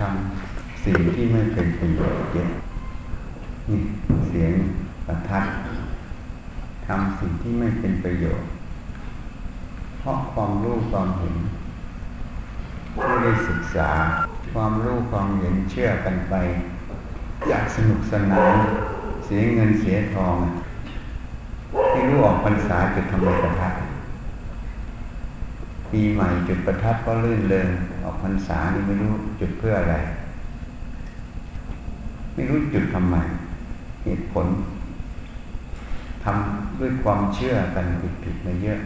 ทำสิ่งที่ไม่เป็นประโยชน์เยอะนี่เสียงประทัดทำสิ่งที่ไม่เป็นประโยชน์ เพราะความรู้ความเห็นไม่ได้ศึกษาความรู้ความเห็นเชื่อกันไป อยากสนุกสนานเสียเงินเสียทองไม่รู้ออกพรรษาจุดทำไมประทัด ปีใหม่จุดประทัดก็ลื่นเริงออกพรรษานี่ไม่รู้จุดเพื่ออะไร ไม่รู้จุดทำไมเหตุผลทำด้วยความเชื่อกันผิดๆมาเยอะ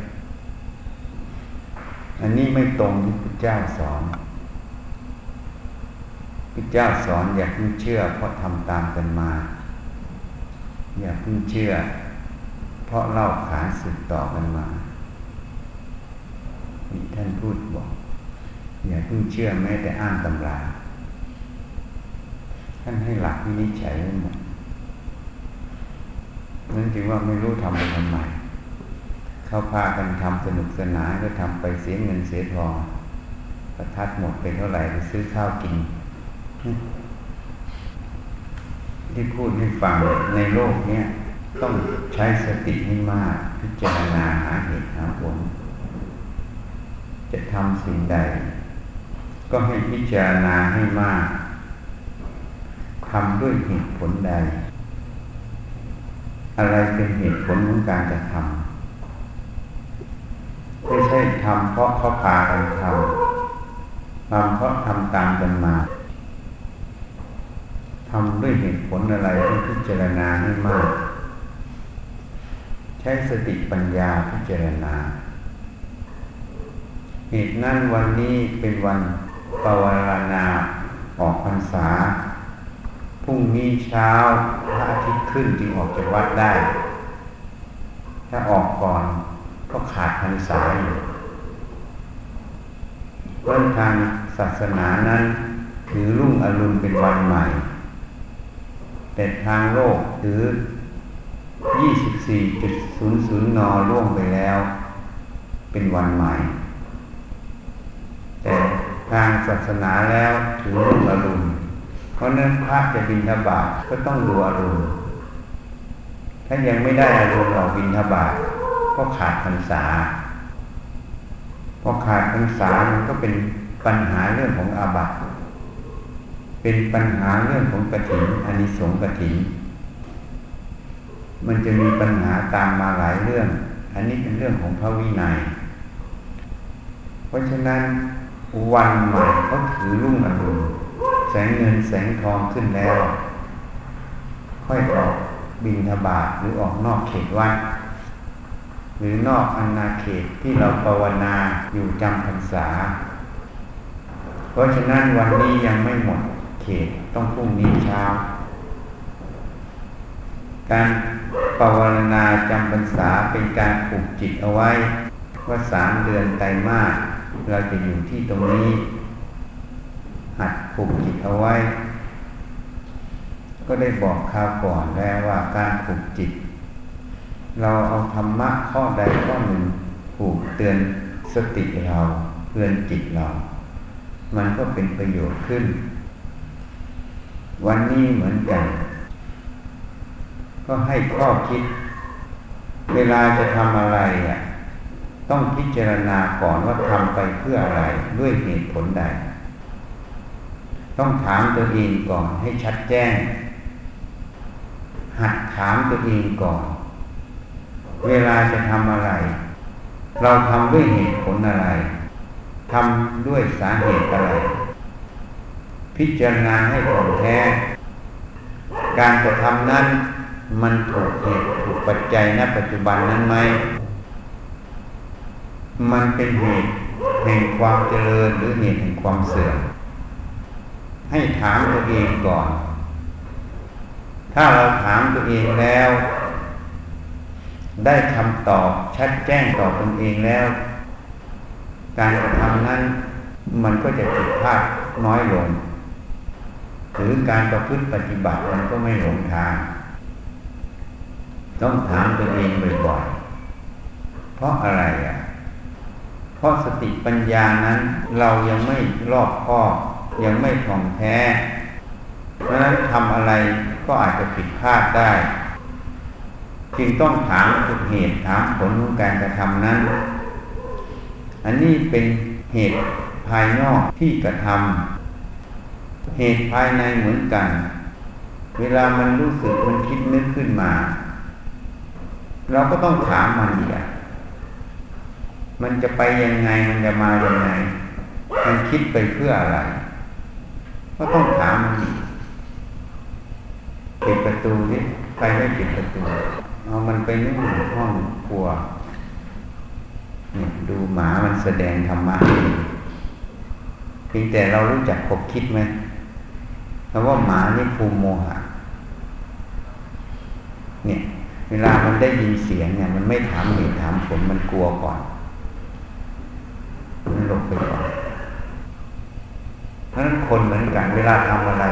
อันนี้ไม่ตรงที่พระเจ้าสอนพระเจ้าสอนอย่าเพิ่งเชื่อ เพราะทำตามกันมา อย่าเพิ่งเชื่อ เพราะเล่าขานสืบต่อกันมา ท่านพูดบอกอย่าเพิ่งเชื่อแม้แต่อ้างตำราท่านให้หลักวินิจฉัยหมดนั่นจึงว่าไม่รู้ทำไปทำไมเขาพากันทำสนุกสนานก็ทำไปเสียเงินเสียทองประทัดหมดไปเท่าไหร่ไปซื้อข้าวกิน ที่พูดให้ฟังในโลกเนี้ยต้องใช้สติให้มาก พิจารณาหาเหตุหาผล จะทำสิ่งใด ก็ให้พิจารณาให้มากทำด้วยเหตุผลใด อะไรเป็นเหตุผลของการจะทำไม่ใช่ทำเพราะเขาพากันทำทำเพราะทำตามกันมาทำด้วยเหตุผลอะไรต้องพิจารณาให้มาก ใช้สติปัญญาพิจารณา เหตุนั้นวันนี้เป็นวันปวารณาออกพรรษา พรุ่งนี้เช้าพระอาทิตย์ขึ้นจึงออกจากวัดได้ ถ้าออกก่อนก็ขาดพรรษาอยู่เรื่องทางศาสนานั้นถือรุ่งอรุณเป็นวันใหม่ แต่ทางโลกถือ 24.00 น ล่วงไปแล้ว เป็นวันใหม่ แต่ทางศาสนาแล้วถือรุ่งอรุณเพราะนั้นพระจะบินทบาทก็ต้องดูอารุณถ้ายังไม่ได้อารุณออกบินทบาทก็ขาดพรรษาพอขาดพรรษามันก็เป็นปัญหาเรื่องของอาบัติเป็นปัญหาเรื่องของกถินอานิสงส์กถิน มันจะมีปัญหาตามมาหลายเรื่อง อันนี้เป็นเรื่องของพระวินัย เพราะฉะนั้น วันใหม่เขาถือรุ่งอรุณแสงเงินแสงทองขึ้นแล้ว ค่อยออกบินทบาทหรือออกนอกเขตวัดหรือนอกอาณาเขตที่เราภาวนาอยู่จำพรรษา เพราะฉะนั้นวันนี้ยังไม่หมดเขตต้องพรุ่งนี้เช้า การภาวนาจำพรรษาเป็นการปลุกจิตเอาไว้ ว่าสามเดือนไตรมาส เราจะอยู่ที่ตรงนี้ หัดปลุกจิตเอาไว้ ก็ได้บอกคราวก่อนแล้วว่าการปลุกจิต เราเอาธรรมะข้อใดข้อหนึ่งผูกเตือนสติเราเตือนจิตเรา มันก็เป็นประโยชน์ขึ้น วันนี้เหมือนกัน ก็ให้ข้อคิด เวลาจะทำอะไรอะ ต้องพิจารณาก่อนว่าทำไปเพื่ออะไรด้วยเหตุผลใด ต้องถามตัวเองก่อนให้ชัดแจ้ง หัดถามตัวเองก่อน เวลาจะทำอะไร เราทำด้วยเหตุผลอะไรทำด้วยสาเหตุอะไร พิจารณาให้ถ่องแท้ การกระทำนั้นมันถูกเหตุถูกปัจจัยณปัจจุบันนั้นไหม มันเป็นเหตุแห่งความเจริญหรือเหตุแห่งความเสื่อมให้ถามตัวเองก่อน ถ้าเราถามตัวเองแล้ว ได้คำตอบชัดแจ้งต่อตนเองแล้ว การกระทำนั้น มันก็จะผิดพลาดน้อยลง หรือการประพฤติปฏิบัติมันก็ไม่หลงทาง ต้องถามตัวเองบ่อยๆเพราะอะไรอะ เพราะสติปัญญานั้นเรายังไม่รอบคอบยังไม่ท่องแท้เพราะนั้นทำอะไรก็อาจจะผิดพลาดได้ จึงต้องถามถึงเหตุถามผลของการกระทำนั้น อันนี้เป็นเหตุภายนอกที่กระทำเหตุภายในเหมือนกัน เวลามันรู้สึกมันคิดนึกขึ้นมา เราก็ต้องถามมันอีก มันจะไปยังไงมันจะมายังไง มันคิดไปเพื่ออะไร ก็ต้องถามมันอีปิดประตูนี่ไปไม่ปิดประตูเอามันไปนู่นห้องครัวเนี่ยดูหมามันแสดงธรรมะเพียงแต่เรารู้จักคบคิดไหมคำว่าหมานี่ภูมิโมหะ เนี่ย เวลามันได้ยินเสียงเนี่ย มันไม่ถามเหตุถามผลมันกลัวก่อน ลบไปก่อนเพราะนั้นคนเหมือนกันเวลาทำอะไร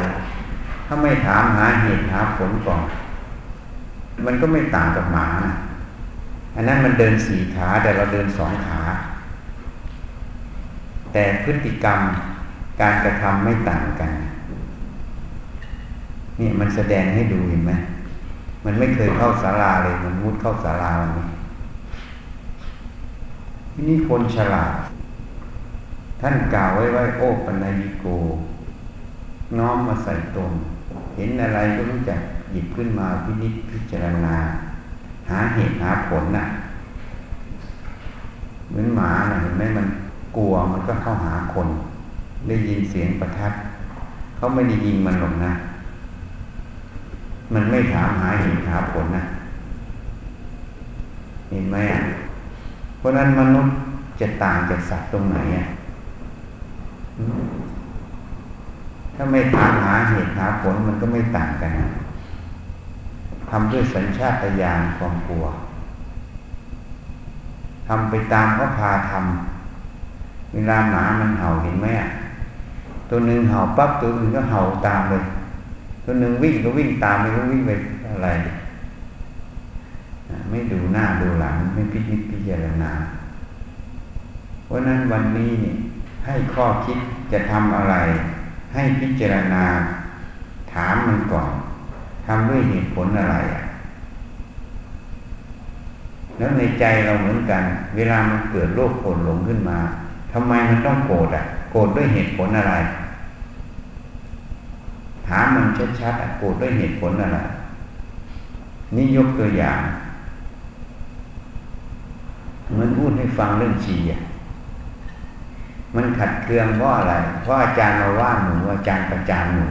ถ้าไม่ถามหาเหตุหาผลก่อน มันก็ไม่ต่างกับหมานะอันนั้นมันเดินสี่ขาแต่เราเดินสองขา แต่พฤติกรรมการกระทำไม่ต่างกัน นี่มันแสดงให้ดูเห็นไหมมันไม่เคยเข้าศาลาเลย มันมุดเข้าศาลาวันนี้นี่คนฉลาด ท่านกล่าวไว้ว่าโอปัญญิโก น้อมมาใส่ตน เห็นอะไรก็รู้จักหยิบขึ้นมาพินิจพิจารณา หาเหตุหาผลน่ะ เหมือนหมาน่ะเห็นไหมมันกลัวมันก็เข้าหาคน ได้ยินเสียงประทัดเขาไม่ได้ยิงมันหรอกนะ มันไม่ถามหาเหตุหาผลนะเห็นไหมอะเพราะนั้นมนุษย์จะต่างจากสัตว์ตรงไหนอะ ถ้าไม่ถามหาเหตุหาผลมันก็ไม่ต่างกันทำด้วยสัญชาตญาณความกลัวทำไปตามเขาพาทำเวลาหมามันเห่าเห็นไหมอะตัวหนึ่งเห่าปั๊บตัวหนึ่งก็เห่าตามเลยตัวหนึ่งวิ่งก็วิ่งตามไม่รู้วิ่งไปอะไรไม่ดูหน้าดูหลังไม่พิจิตพิจารณาเพราะนั้นวันนี้นี่ ให้ข้อคิดจะทำอะไร ให้พิจารณา ถามมันก่อนทำด้วยเหตุผลอะไรอะแล้วในใจเราเหมือนกัน เวลามันเกิดโรคโกรธหลงขึ้นมาทำไมมันต้องโกรธอะ โกรธด้วยเหตุผลอะไร ถามมันชัดๆอะโกรธด้วยเหตุผลอะไร นี่ยกตัวอย่าง มันพูดให้ฟังเรื่องชีอะ มันขัดเคืองเพราะอะไร เพราะอาจารย์มาว่าหนูอาจารย์ประจานหนู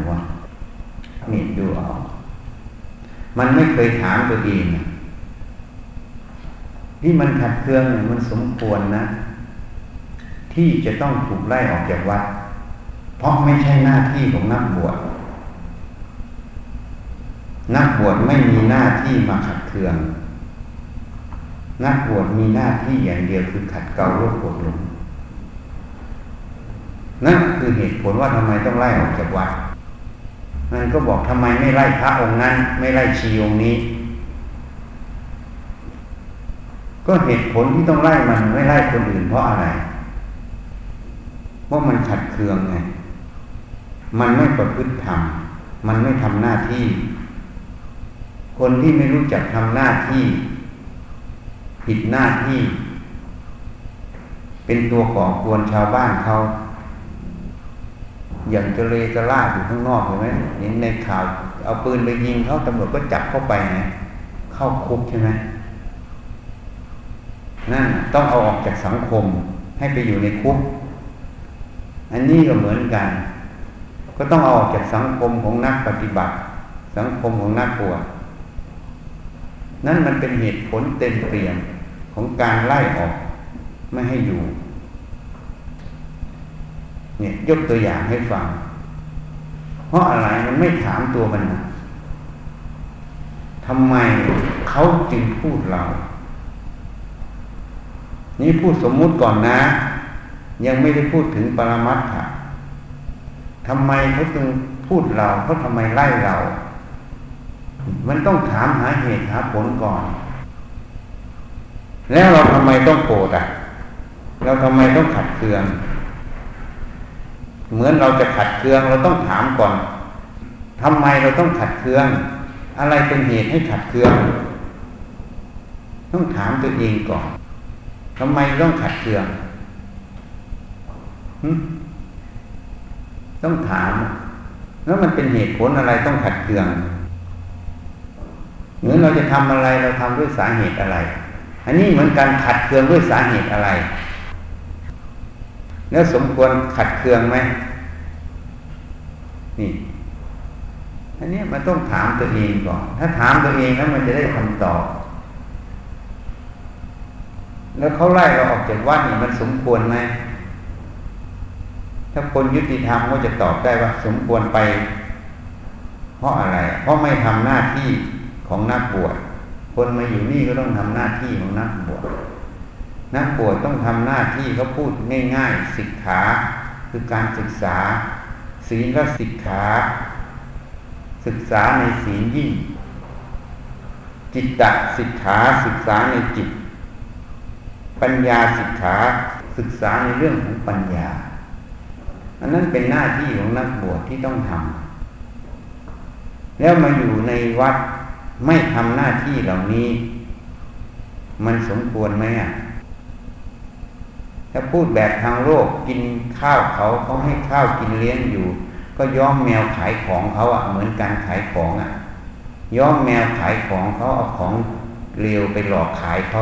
นี่ดูเอามันไม่เคยถามตัวเองที่มันขัดเคืองมันสมควรนะ ที่จะต้องถูกไล่ออกจากวัด เพราะไม่ใช่หน้าที่ของนักบวชนักบวชไม่มีหน้าที่มาขัดเคือง นักบวชมีหน้าที่อย่างเดียวคือขัดเกลาโลกกดลง นั่นคือเหตุผลว่าทำไมต้องไล่ออกจากวัดมันก็บอกทำไมไม่ไล่พระองค์นั้น ไม่ไล่ชีองค์นี้ ก็เหตุผลที่ต้องไล่มันไม่ไล่คนอื่นเพราะอะไรเพราะมันขัดเคืองไงมันไม่ประพฤติธรรมมันไม่ทำหน้าที่ คนที่ไม่รู้จักทำหน้าที่ ผิดหน้าที่ เป็นตัวก่อกวนชาวบ้านเขา อย่างเจเลกระลาอยู่ข้างนอกเห็นไหมเห็นในข่าว เอาปืนไปยิงเขาตำรวจก็จับเข้าไปไงเข้าคุกใช่ไหมนั่นต้องเอาออกจากสังคมให้ไปอยู่ในคุก อันนี้ก็เหมือนกัน ก็ต้องเอาออกจากสังคมของนักปฏิบัติ สังคมของนักปวดนั่นมันเป็นเหตุผลเต็มเปี่ยนของการไล่ออกไม่ให้อยู่ เนี่ยยกตัวอย่างให้ฟัง เพราะอะไรมันไม่ถามตัวมันนะทำไมเขาจึงพูดเรา นี่พูดสมมุติก่อนนะ ยังไม่ได้พูดถึงปรมัตถะทำไมเขาจึงพูดเราเขาทำไมไล่เรา มันต้องถามหาเหตุหาผลก่อน แล้วเราทำไมต้องโกรธอะ เราทำไมต้องขัดเคือง เหมือนเราจะขัดเคืองเราต้องถามก่อนทำไมเราต้องขัดเคือง อะไรเป็นเหตุให้ขัดเคือง ต้องถามตัวเองก่อนทำไมต้องขัดเคืองต้องถาม แล้วมันเป็นเหตุผลอะไรต้องขัดเคืองเหมือนเราจะทำอะไรเราทำด้วยสาเหตุอะไร อันนี้เหมือนการขัดเคืองด้วยสาเหตุอะไร แล้วสมควรขัดเคืองไหมนี่อันนี้มันต้องถามตัวเองก่อน ถ้าถามตัวเองแล้วมันจะได้คำตอบ แล้วเขาไล่เราออกจากวัดนี่มันสมควรไหมถ้าคนยุติธรรมก็จะตอบได้ว่า สมควรไป เพราะอะไร เพราะไม่ทำหน้าที่ของนักบวชคนมาอยู่นี่ก็ต้องทำหน้าที่ของนักบวช นักบวชต้องทำหน้าที่เขาพูดง่าย ๆ สิกขา คือการศึกษา ศีลและสิกขา ศึกษาในศีลยิ่ง จิตตสิกขาศึกษาในจิต ปัญญาสิกขาศึกษาในเรื่องของปัญญา อันนั้นเป็นหน้าที่ของนักบวชที่ต้องทำแล้วมาอยู่ในวัดไม่ทำหน้าที่เหล่านี้ มันสมควรไหมอะ ถ้าพูดแบบทางโลกกินข้าวเขาเขาให้ข้าวกินเลี้ยงอยู่ ก็ย้อมแมวขายของเขาอะเหมือนการขายของอะ ย้อมแมวขายของเขาเอาของเร็วไปหลอกขายเขา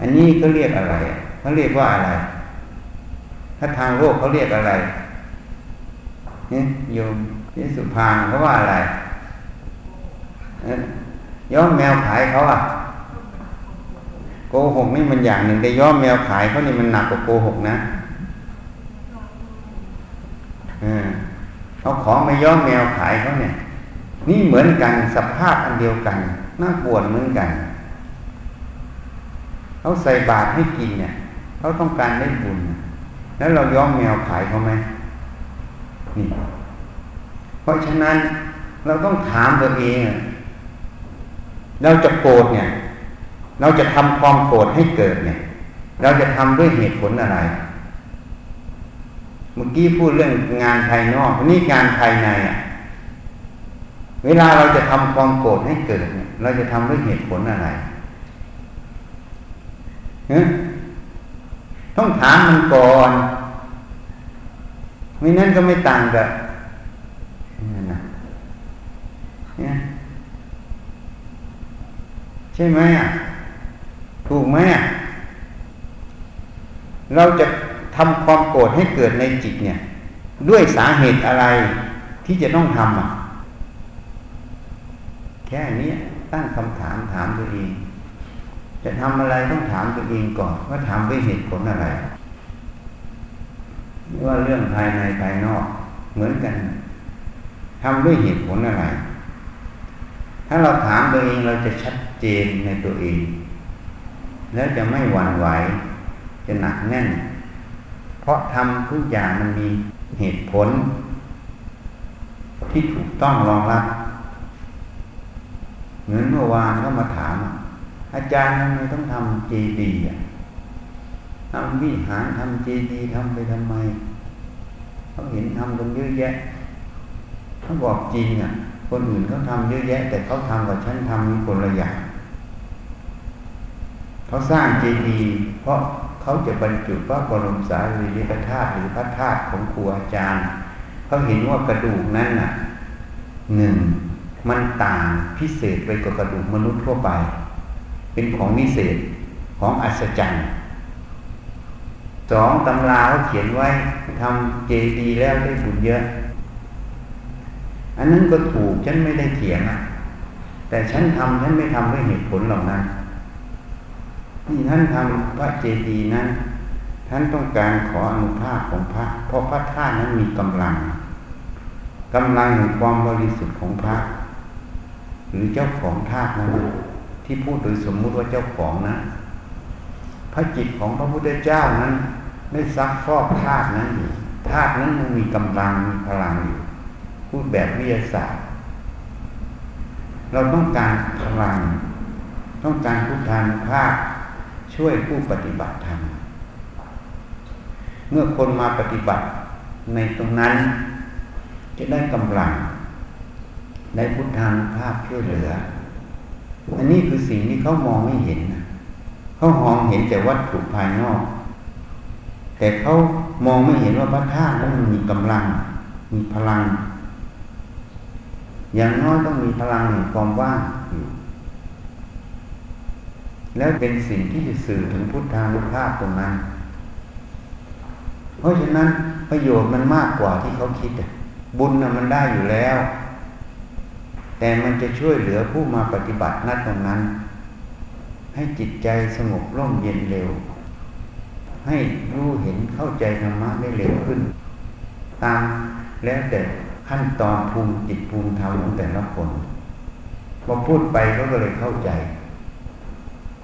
อันนี้เขาเรียกอะไรเขาเรียกว่าอะไร ถ้าทางโลกเขาเรียกอะไรเนี่ยโยมที่สุพางเขาว่าอะไรย้อมแมวขายเขาอะ โกหกนี่มันอย่างหนึ่งแต่ย้อมแมวขายเขานี่มันหนักกว่าโกหกนะเอาของมาย้อมแมวขายเขาเนี่ย นี่เหมือนกันสภาพอันเดียวกันน่าปวดเหมือนกันเขาใส่บาตรให้กินเนี่ยเขาต้องการได้บุญแล้วเราย้อมแมวขายเขาไหมนี่เพราะฉะนั้นเราต้องถามตัวเองเราจะโกรธเนี่ย เราจะทำความโกรธให้เกิดเนี่ย เราจะทำด้วยเหตุผลอะไร เมื่อกี้พูดเรื่องงานภายนอกนี่งานภายในอะ เวลาเราจะทำความโกรธให้เกิดเนี่ย เราจะทำด้วยเหตุผลอะไรเฮ้ต้องถามมันก่อนไม่นั้นก็ไม่ต่างกับนี่นะใช่ไหมอะ ถูกไหมเราจะทำความโกรธให้เกิดในจิตเนี่ย ด้วยสาเหตุอะไรที่จะต้องทำอะ แค่นี้ตั้งคำถามถามตัวเอง จะทำอะไรต้องถามตัวเองก่อนว่าทำด้วยเหตุผลอะไรว่าเรื่องภายในภายนอกเหมือนกันทำด้วยเหตุผลอะไร ถ้าเราถามตัวเองเราจะชัดเจนในตัวเอง แล้วจะไม่หวั่นไหว จะหนักแน่น เพราะทำทุกอย่างมันมีเหตุผล ที่ถูกต้องรองรับ เหมือนเมื่อวานเขามาถาม อาจารย์ทำไมต้องทำเจดีย์ทำวิหารทำเจดีย์ทำไปทำไมเขาเห็นทำกันเยอะแยะเขาบอกจริงอะ คนอื่นเขาทำเยอะแยะ แต่เขาทำกับฉันทำมีคนละอย่าง เขาสร้างเจดีย์เพราะเขาจะบรรจุพระบรมสารีริกธาตุหรือพระธาตุของครูอาจารย์เขาเห็นว่ากระดูกนั้นน่ะหนึ่งมันต่างพิเศษไปกว่ากระดูกมนุษย์ทั่วไป เป็นของวิเศษของอัศจรรย์สองตำราเขาเขียนไว้ทำเจดีย์แล้วได้บุญเยอะ อันนั้นก็ถูกฉันไม่ได้เถียงอะแต่ฉันทำฉันไม่ทำด้วยเหตุผลเหล่านั้น ที่ท่านทำพระเจดีย์นั้น ท่านต้องการขออนุภาพของพระ เพราะพระธาตุนั้นมีกำลังกำลังแห่งความบริสุทธิ์ของพระ หรือเจ้าของธาตุนั้นที่พูดโดยสมมุติว่าเจ้าของนะ พระจิตของพระพุทธเจ้านั้นได้ซักฟอกธาตุนั้นอยู่ธาตุนั้นมันมีกำลังมีพลังอยู่พูดแบบวิทยาศาสตร์ เราต้องการพลัง ต้องการพุทธานุภาพ ช่วยผู้ปฏิบัติธรรม เมื่อคนมาปฏิบัติในตรงนั้น จะได้กำลังได้พุทธานุภาพช่วยเหลือ อันนี้คือสิ่งที่เขามองไม่เห็น เขามองเห็นแต่วัตถุภายนอก แต่เขามองไม่เห็นว่าพระธาตุนั้นมันมีกำลัง มีพลัง อย่างน้อยต้องมีพลังแห่งความว่าง แล้วเป็นสิ่งที่จะสื่อถึงพุทธานุภาพตรงนั้น เพราะฉะนั้นประโยชน์มันมากกว่าที่เขาคิดบุญนะมันได้อยู่แล้ว แต่มันจะช่วยเหลือผู้มาปฏิบัตินัดตรงนั้น ให้จิตใจสงบร่มเย็นเร็ว ให้รู้เห็นเข้าใจธรรมะได้เร็วขึ้น ตามแล้วแต่ขั้นตอนภูมิจิตภูมิธรรมของแต่ละคนพอพูดไปเขาก็เลยเข้าใจ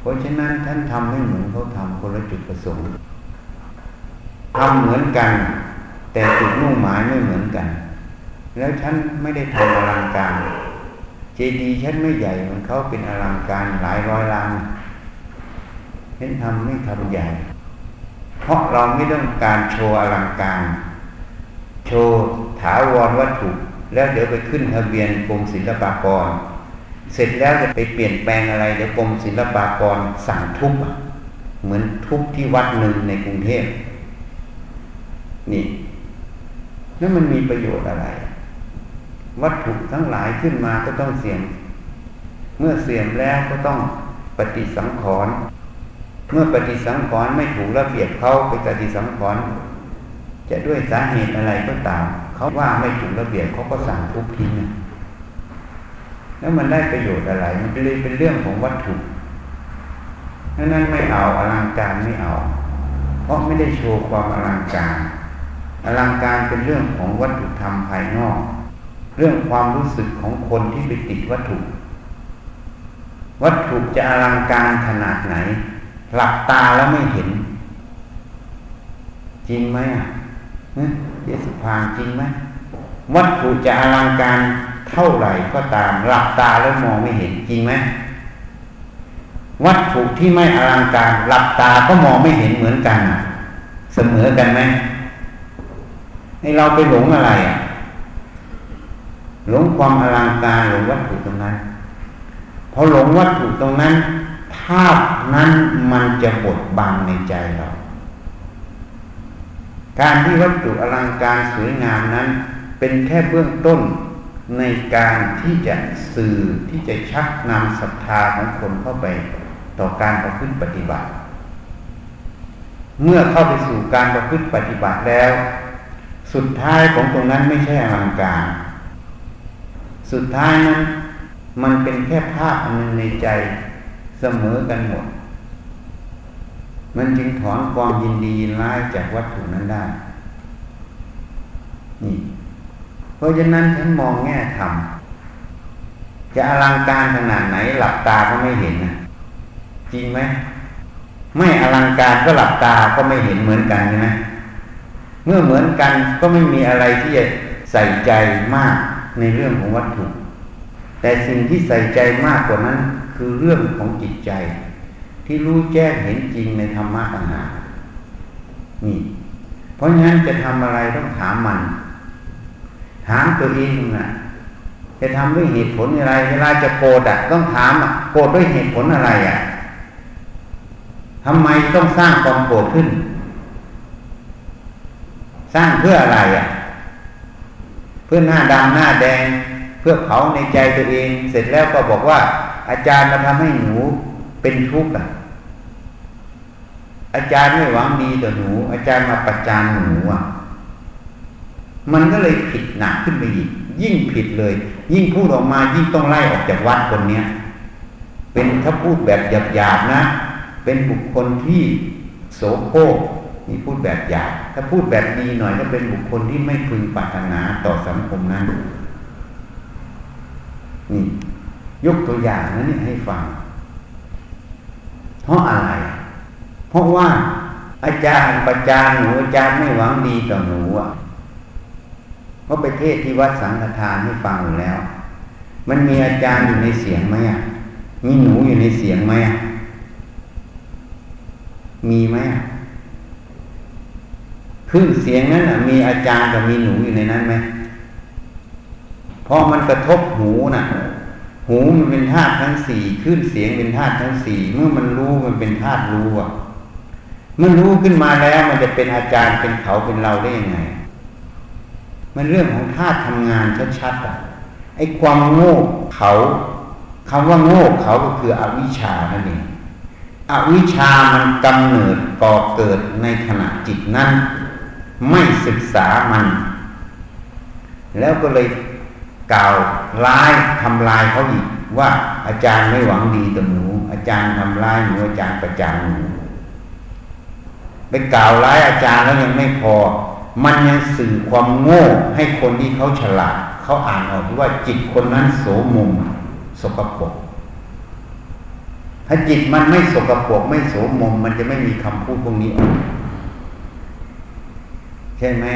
เพราะฉะนั้นท่านทำไม่เหมือนเขาทำคนละจุดประสงค์ทำเหมือนกัน แต่จุดมุ่งหมายไม่เหมือนกัน แล้วฉันไม่ได้ทำอลังการ เจดีย์ฉันไม่ใหญ่เหมือนเขาเป็นอลังการหลายร้อยล้านฉันทำไม่ทำใหญ่ เพราะเราไม่ต้องการโชว์อลังการ โชว์ถาวรวัตถุ แล้วเดี๋ยวไปขึ้นทะเบียนกรมศิลปากร เสร็จแล้วจะไปเปลี่ยนแปลงอะไรเดี๋ยวกรมศิลปากรสั่งทุบเหมือนทุบที่วัดหนึ่งในกรุงเทพนี่แล้วมันมีประโยชน์อะไร วัตถุทั้งหลายขึ้นมาก็ต้องเสี่ยมเมื่อเสี่ยมแล้วก็ต้องปฏิสังขรณ์เมื่อปฏิสังขรณ์ไม่ถูกระเบียบเขาไปปฏิสังขรณ์จะด้วยสาเหตุอะไรก็ตาม เขาว่าไม่ถูกระเบียบเขาก็สั่งทุบทิ้ง แล้วมันได้ประโยชน์อะไร มันเลยเป็นเรื่องของวัตถุดังนั้นไม่เอาอลังการไม่เอา เพราะไม่ได้โชว์ความอลังการ อลังการเป็นเรื่องของวัตถุธรรมภายนอก เรื่องความรู้สึกของคนที่ไปติดวัตถุ วัตถุจะอลังการขนาดไหน หลับตาแล้วไม่เห็น จริงไหมอะเยสุพานจริงไหมวัตถุจะอลังการ เท่าไหร่ก็ตามหลับตาแล้วมองไม่เห็นจริงไหมวัตถุที่ไม่อลังการหลับตาก็มองไม่เห็นเหมือนกัน เสมอกันไหมให้เราไปหลงอะไรอะหลงความอลังการหลงวัตถุตรงนั้นพอหลงวัตถุตรงนั้น ภาพนั้นมันจะบดบังในใจเรา การที่วัตถุอลังการสวยงามนั้น เป็นแค่เบื้องต้น ในการที่จะสื่อที่จะชักนำศรัทธาของคนเข้าไปต่อการประพฤติปฏิบัติ เมื่อเข้าไปสู่การประพฤติปฏิบัติแล้ว สุดท้ายของตรงนั้นไม่ใช่อลังการ สุดท้ายนั้นมันเป็นแค่ภาพอันนึงในใจเสมอกันหมด มันจึงถอนความยินดียินร้ายจากวัตถุนั้นได้ นี่ ราะฉะนั้นฉันมองแง่ธรรมจะอลังการขนาดไหน หลับตาก็ไม่เห็นนะจริงไหมไม่อลังการก็หลับตาก็ไม่เห็นเหมือนกันใช่ไหมเมื่อเหมือนกันก็ไม่มีอะไรที่จะใส่ใจมากในเรื่องของวัตถุ แต่สิ่งที่ใส่ใจมากกว่านั้น คือเรื่องของจิตใจ ที่รู้แจ้งเห็นจริงในธรรมะต่างหากนี่ เพราะงั้นจะทำอะไรต้องถามมัน ถามตัวเองนะจะทำด้วยเหตุผลอะไร เวลาจะโกรธอะต้องถามอะโกรธด้วยเหตุผลอะไรอะทำไมต้องสร้างความโกรธขึ้น สร้างเพื่ออะไรอะ เพื่อหน้าดำหน้าแดง เพื่อเผาในใจตัวเอง เสร็จแล้วก็บอกว่า อาจารย์มาทำให้หนูเป็นทุกข์อะ อาจารย์ไม่หวังดีต่อหนู อาจารย์มาประจานหนูอะ มันก็เลยผิดหนักขึ้นไปอีก ยิ่งผิดเลย ยิ่งพูดออกมายิ่งต้องไล่ออกจากวัดคนเนี้ยเป็นถ้าพูดแบบหยาบๆนะ เป็นบุคคลที่โสโครกนี่พูดแบบหยาบถ้าพูดแบบดีหน่อยก็เป็นบุคคลที่ไม่พึงปรารถนาต่อสังคมนั้นนี่ยกตัวอย่างนั้นนี่ให้ฟัง เพราะอะไร เพราะว่าอาจารย์ประจานหนูอาจารย์ไม่หวังดีต่อหนูอะ เพราไปเทศที่วัดสังฆทานให้ฟังอยู่แล้ว มันมีอาจารย์อยู่ในเสียงไหมอะ มีหนูอยู่ในเสียงไหมอะ มีไหมอะคลื่นเสียงนั้นมีอาจารย์กับมีหนูอยู่ในนั้นไหมเพราะมันกระทบหูนะ่ะ หูมันเป็นธาตุทั้งสี่คลื่นเสียงเป็นธาตุทั้งสี่เมื่อมันรู้มันเป็นธาตุรู้อะเมื่อรู้ขึ้นมาแล้วมันจะเป็นอาจารย์เป็นเขาเป็นเราได้ยังไง มันเรื่องของธาตุทำงานชัดๆอะไอ้ความโง่เขาคำว่าโง่เขาก็คืออวิชชานั่นเองอวิชามันกำเนิดก่อเกิดในขณะจิตนั้น ไม่ศึกษามัน แล้วก็เลยกล่าวร้ายทำลายเขาอีกว่าอาจารย์ไม่หวังดีต่อหนู อาจารย์ทำร้ายหนูอาจารย์ประจานหนูไปกล่าวร้ายอาจารย์แล้วยังไม่พอ มันยังสื่อความโง่ให้คนที่เขาฉลาดเขาอ่านออกว่าจิตคนนั้นโสมมสกปรกถ้าจิตมันไม่สกปรกไม่โสมมมันจะไม่มีคำพูดพวกนี้ออกใช่ไหม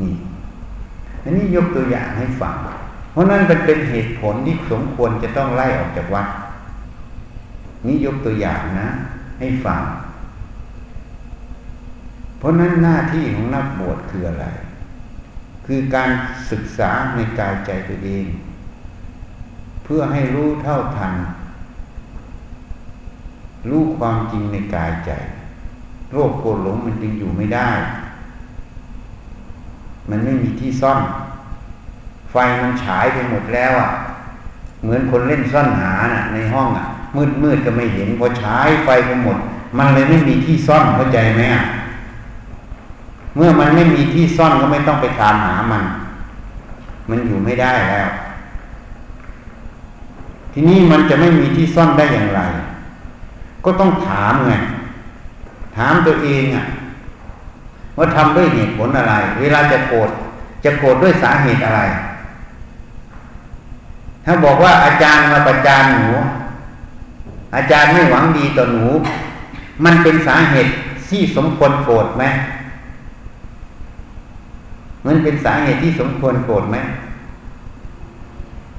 นี่อันนี้ยกตัวอย่างให้ฟังเพราะนั้นมันเป็นเหตุผลที่สมควรจะต้องไล่ออกจากวัดนี่ยกตัวอย่างนะ ให้ฟัง เพราะนั้นหน้าที่ของนักบวชคืออะไร คือการศึกษาในกายใจตัวเอง เพื่อให้รู้เท่าทัน รู้ความจริงในกายใจ โรคโกรธหลงมันจึงอยู่ไม่ได้ มันไม่มีที่ซ่อน ไฟมันฉายไปหมดแล้วอะ เหมือนคนเล่นซ่อนหาน่ะ ในห้องอะ มืดมืดก็ไม่เห็นพอฉายไฟไปหมด มันเลยไม่มีที่ซ่อนเข้าใจไหมอะ เมื่อมันไม่มีที่ซ่อนก็ไม่ต้องไปตามหามัน มันอยู่ไม่ได้แล้ว ทีนี้มันจะไม่มีที่ซ่อนได้อย่างไร ก็ต้องถามไง ถามตัวเองอะ ว่าทำด้วยเหตุผลอะไร เวลาจะโกรธจะโกรธด้วยสาเหตุอะไร ถ้าบอกว่าอาจารย์มาประจานหนู อาจารย์ไม่หวังดีต่อหนู มันเป็นสาเหตุที่สมควรโกรธไหม มันเป็นสาเหตุที่สมควรโกรธไหม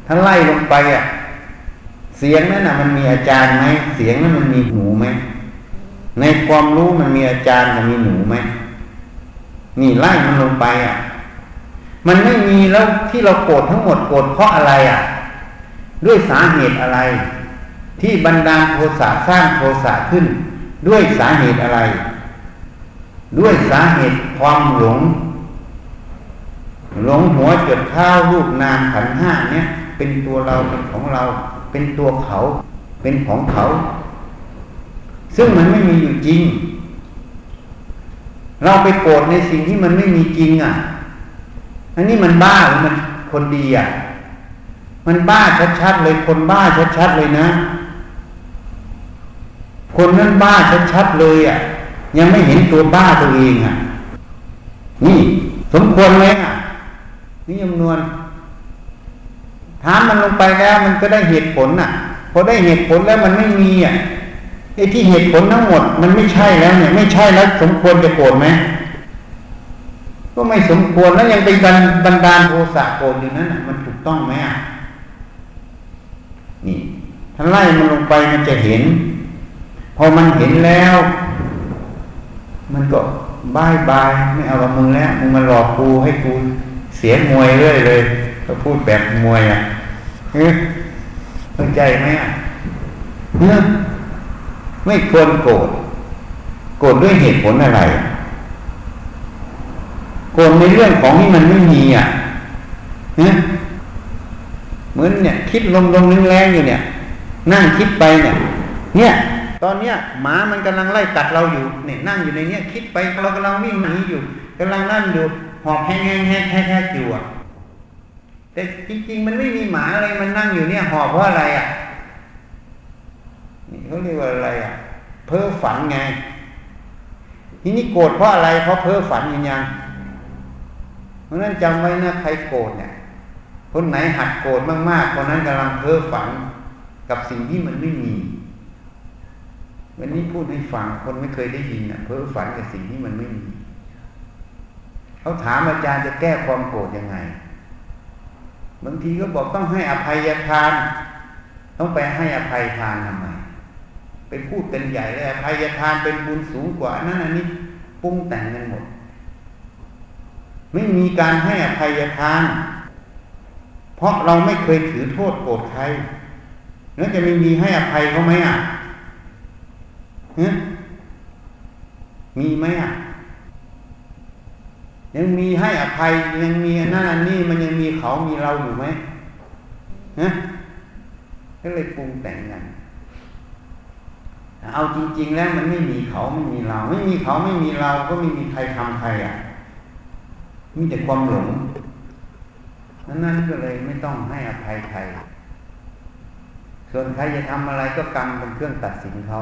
ถ้าไล่ลงไปอะ เสียงนั้นน่ะ มันมีอาจารย์ไหมเสียงนั้นมันมีหูไหมในความรู้มันมีอาจารย์มันมีหนูไหมนี่ไล่มันลงไปอะ มันไม่มีแล้วที่เราโกรธทั้งหมดโกรธเพราะอะไรอะ ด้วยสาเหตุอะไร ที่บรรดาโทสะสร้างโทสะขึ้น ด้วยสาเหตุอะไร ด้วยสาเหตุความหลง หลงหัวจดเท้ารูปนามขันห้าเนี่ย เป็นตัวเราเป็นของเรา เป็นตัวเขา เป็นของเขา ซึ่งมันไม่มีอยู่จริง เราไปโกรธในสิ่งที่มันไม่มีจริงอะ อันนี้มันบ้าหรือมันคนดีอะ มันบ้าชัดๆเลยคนบ้าชัดๆเลยนะ คนนั้นบ้าชัดๆเลยอะ ยังไม่เห็นตัวบ้าตัวเองอะ นี่ สมควรไหมอะ นี่จำนวนถามมันลงไปแล้ว มันก็ได้เหตุผลน่ะพอได้เหตุผลแล้วมันไม่มีอะไอ้ที่เหตุผลทั้งหมด มันไม่ใช่แล้วเนี่ย ไม่ใช่แล้วสมควรจะโกรธไหมก็ไม่สมควรแล้วยังไปบันดาลโทสะโกรธอยู่นั้นมันถูกต้องไหมอะนี่ถ้าไล่มันลงไปมันจะเห็น พอมันเห็นแล้ว มันก็บายบายไม่เอากับมึงแล้วมึงมาหลอกกูให้กู เสียมวยเรื่อยเลยก็พูดแบบมวยอะเฮ้ยเข้าใจไหมอะเนี่ยไม่ควรโกรธโกรธด้วยเหตุผลอะไรโกรธในเรื่องของที่มันไม่มีอะเนี่ยเหมือนเนี่ย คิดลมลมแรงๆอยู่เนี่ย นั่งคิดไปเนี่ย เนี่ยตอนเนี้ยหมามันกำลังไล่กัดเราอยู่เนี่ยนั่งอยู่ในเนี้ยคิดไปเรากำลังวิ่งหนีอยู่กำลังนั่งอยู่ หอบแห้งแห้งแห้งแห้งแห้งอยู่อะแต่จริง ๆ มันไม่มีหมาอะไรมันนั่งอยู่เนี่ย หอบเพราะอะไรอะนี่เขาเรียกว่าอะไรอะ เพ้อฝันไงทีนี้โกรธเพราะอะไรเพราะเพ้อฝันอย่างยังเพราะนั้นจำไว้นะใครโกรธเนี่ย คนไหนหัดโกรธมากๆคนนั้นกำลังเพ้อฝันกับสิ่งที่มันไม่มี วันนี้พูดให้ฟังคนไม่เคยได้ยินอะ เพ้อฝันกับสิ่งที่มันไม่มี เขาถามอาจารย์จะแก้ความโกรธยังไง บางทีก็บอกต้องให้อภัยทาน ต้องไปให้อภัยทานทำไมไปพูดกันใหญ่เลยอภัยทานเป็นบุญสูงกว่านั้นอันนี้ปรุงแต่งกันหมด ไม่มีการให้อภัยทาน เพราะเราไม่เคยถือโทษโกรธใครแล้วจะไม่มีให้อภัยเขาไหมอะฮะมีไหมอะ ยังมีให้อภัยยังมีนั่นนนี้มันยังมีเขามีเราอยู่ไหมฮะก็เลยปรุงแต่งกันเอาจริง ๆ แล้วมันไม่มีเขาไม่มีเรา ไม่มีเขาไม่มีเราก็ไม่มีใครทำใครอะมีแต่ความหลงนั้นก็เลยไม่ต้องให้อภัยใคร ส่วนใครจะทำอะไรก็กรรมเป็นเครื่องตัดสินเขา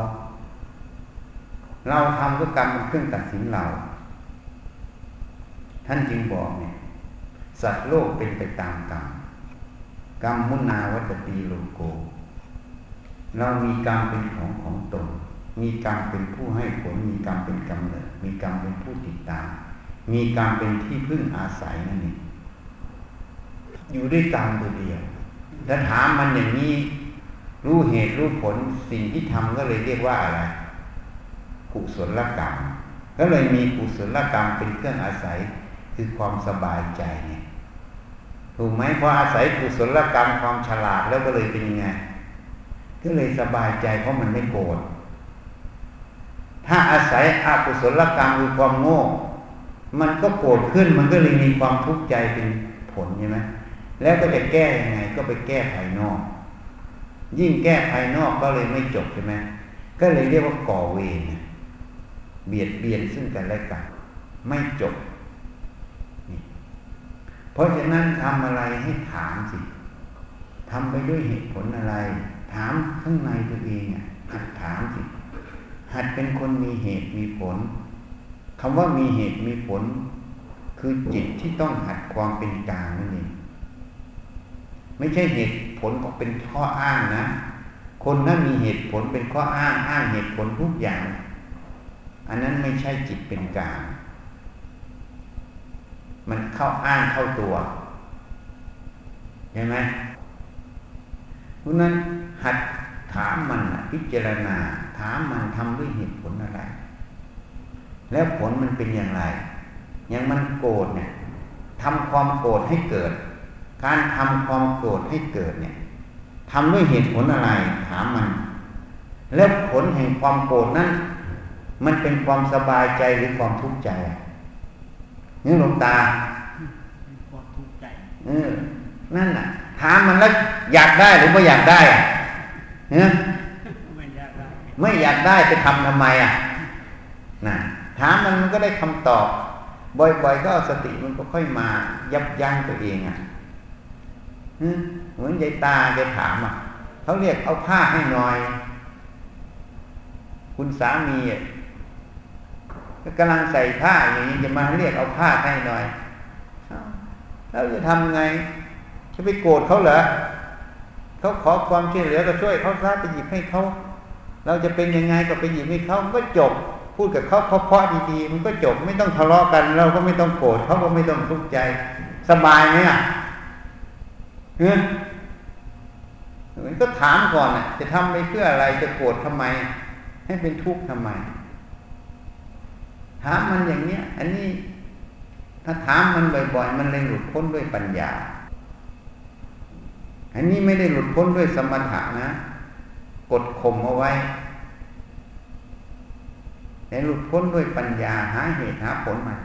เราทำก็กรรมเป็นเครื่องตัดสินเรา ท่านจึงบอกเนี่ยสัตว์โลกเป็นไปตามกรรมกรรมมุนาวัตตีโลโก เรามีกรรมเป็นของของตน มีกรรมเป็นผู้ให้ผล มีกรรมเป็นกำเนิด มีกรรมเป็นผู้ติดตาม มีกรรมเป็นที่พึ่งอาศัยนั่นเองอยู่ด้วยกรรมตัวเดียวถ้าถามมันอย่างนี้รู้เหตุรู้ผลสิ่งที่ทำก็เลยเรียกว่าอะไรกุศลกรรม ก็เลยมีกุศลกรรมเป็นเครื่องอาศัย คือความสบายใจเนี่ยถูกไหมพออาศัยกุศลกรรมความฉลาดแล้วก็เลยเป็นยังไง ก็เลยสบายใจเพราะมันไม่โกรธถ้าอาศัยอกุศลกรรมคือความโง่มันก็โกรธขึ้นมันก็เลยมีความทุกข์ใจเป็นผลใช่ไหมแล้วก็จะแก้ยังไงก็ไปแก้ภายนอก ยิ่งแก้ภายนอกก็เลยไม่จบใช่ไหมก็เลยเรียกว่าก่อเวรเบียดเบียนซึ่งกันและกันไม่จบ เพราะฉะนั้นทำอะไรให้ถามสิทำไปด้วยเหตุผลอะไร ถามข้างในตัวเองอะหัดถามสิหัดเป็นคนมีเหตุมีผลคำว่ามีเหตุมีผล คือจิตที่ต้องหัดความเป็นกลางนั่นเองไม่ใช่เหตุผลก็เป็นข้ออ้างนะ คนนั้นมีเหตุผลเป็นข้ออ้างอ้างเหตุผลทุกอย่าง อันนั้นไม่ใช่จิตเป็นกลาง มันเข้าอ้างเข้าตัวเห็นไหมเพราะนั้นหัดถามมันพิจารณา ถามมันทำด้วยเหตุผลอะไร แล้วผลมันเป็นอย่างไร อย่างมันโกรธเนี่ยทำความโกรธให้เกิด การทำความโกรธให้เกิดเนี่ยทำด้วยเหตุผลอะไร ถามมัน แล้วผลแห่งความโกรธนั้น มันเป็นความสบายใจหรือความทุกข์ใจ นี่หลวงตาความทุกข์ใจเออนั่นน่ะ ถามมันแล้วอยากได้หรือไม่อยากได้อะเนี่ยไม่อยากได้ไม่อยากได้จะทำทำไมอะน่ะถามมันมันก็ได้คำตอบ บ่อยๆก็สติมันก็ค่อยมา ยับยั้งตัวเองอะเหมือนยายตาแกถามอะเขาเรียกเอาผ้าให้หน่อย คุณสามี กำลังใส่ผ้าอย่างนี้จะมาเรียกเอาผ้าให้หน่อยแล้วจะทำไง จะไปโกรธเขาเหรอเขาขอความช่วยเหลือก็ช่วยเขาซะไปหยิบให้เขาเราจะเป็นยังไงก็ไปหยิบให้เขาก็จบ พูดกับเขาเพราะๆดีๆมันก็จบไม่ต้องทะเลาะกัน เราก็ไม่ต้องโกรธเขาก็ไม่ต้องทุกข์ใจ สบายไหมอะเฮ้ยก็ถามก่อนอะ จะทำไปเพื่ออะไรจะโกรธทำไม ให้เป็นทุกข์ทำไมามมันอย่างเนี้ย อันนี้ถ้าถามมันบ่อยๆ มันเลยหลุดพ้นด้วยปัญญา อันนี้ไม่ได้หลุดพ้นด้วยสมถะนะ กดข่มเอาไว้แต่หลุดพ้นด้วยปัญญาหาเหตุหาผลมา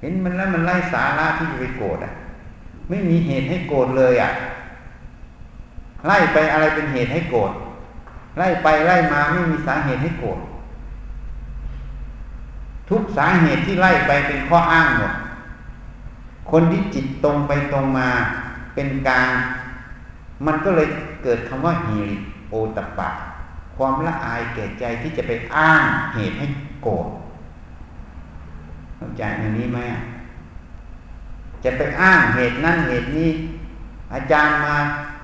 เห็นมันแล้วมันไล่สาระที่จะไปโกรธอะ ไม่มีเหตุให้โกรธเลยอะ ไล่ไปอะไรเป็นเหตุให้โกรธ ไล่ไปไล่มาไม่มีสาเหตุให้โกรธ ทุกสาเหตุที่ไล่ไปเป็นข้ออ้างหมด คนที่จิตตรงไปตรงมาเป็นกลาง มันก็เลยเกิดคำว่าหิริโอตปะ ความละอายแก่ใจที่จะไปอ้างเหตุให้โกรธเข้าใจในนี้ไหมจะไปอ้างเหตุนั้นเหตุนี้ อาจารย์มา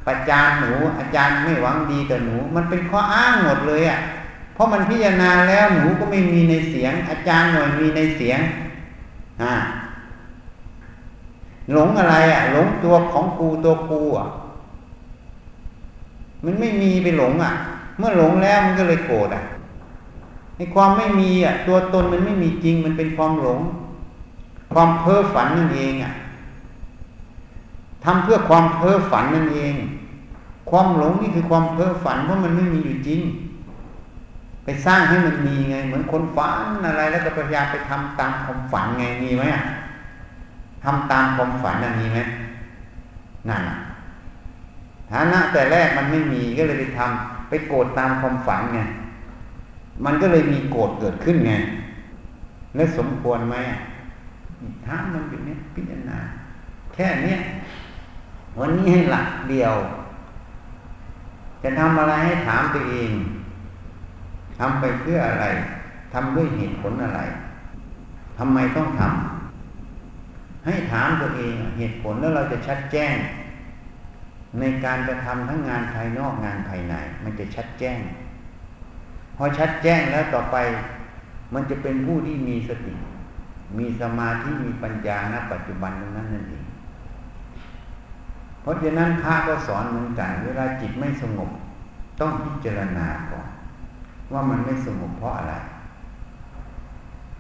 ประจานหนู อาจารย์ไม่หวังดีกับหนู มันเป็นข้ออ้างหมดเลยอะ่ะ เพราะมันพิจารณาแล้วหนูก็ไม่มีในเสียง อาจารย์หน่อยมีในเสียงอ่าหลงอะไรอะ หลงตัวของกูตัวกูอะ มันไม่มีไปหลงอะ เมื่อหลงแล้วมันก็เลยโกรธอะในความไม่มีอะ ตัวตนมันไม่มีจริง มันเป็นความหลง ความเพ้อฝันนั่นเองอะทำเพื่อความเพ้อฝันนั่นเอง ความหลงนี่คือความเพ้อฝันเพราะมันไม่มีอยู่จริง ไปสร้างให้มันมีไง เหมือนคนฝันอะไร แล้วก็พยายามไปทำตามความฝันไงมีไหมอะทำตามความฝันนั่นมีไหมนั่นฐานะแต่แรกมันไม่มีก็เลยไปทำไปโกรธตามความฝันไงมันก็เลยมีโกรธเกิดขึ้นไง และสมควรไหมถามมันอยู่เนี้พิจารณา แค่เนี้ยวันนี้ให้หลักเดียว จะทำอะไรให้ถามตัวเอง ทำไปเพื่ออะไรทำด้วยเหตุผลอะไรทำไมต้องทำให้ถามตัวเองเหตุผลแล้วเราจะชัดแจ้ง ในการกระทำทั้งงานภายนอกงานภายใน มันจะชัดแจ้ง พอชัดแจ้งแล้วต่อไป มันจะเป็นผู้ที่มีสติ มีสมาธิมีปัญญาณปัจจุบันตรงนั้นนั่นเองเพราะฉะนั้นพระก็สอนเหมือนกัน เวลาจิตไม่สงบ ต้องพิจารณาก่อน ว่ามันไม่สงบเพราะอะไร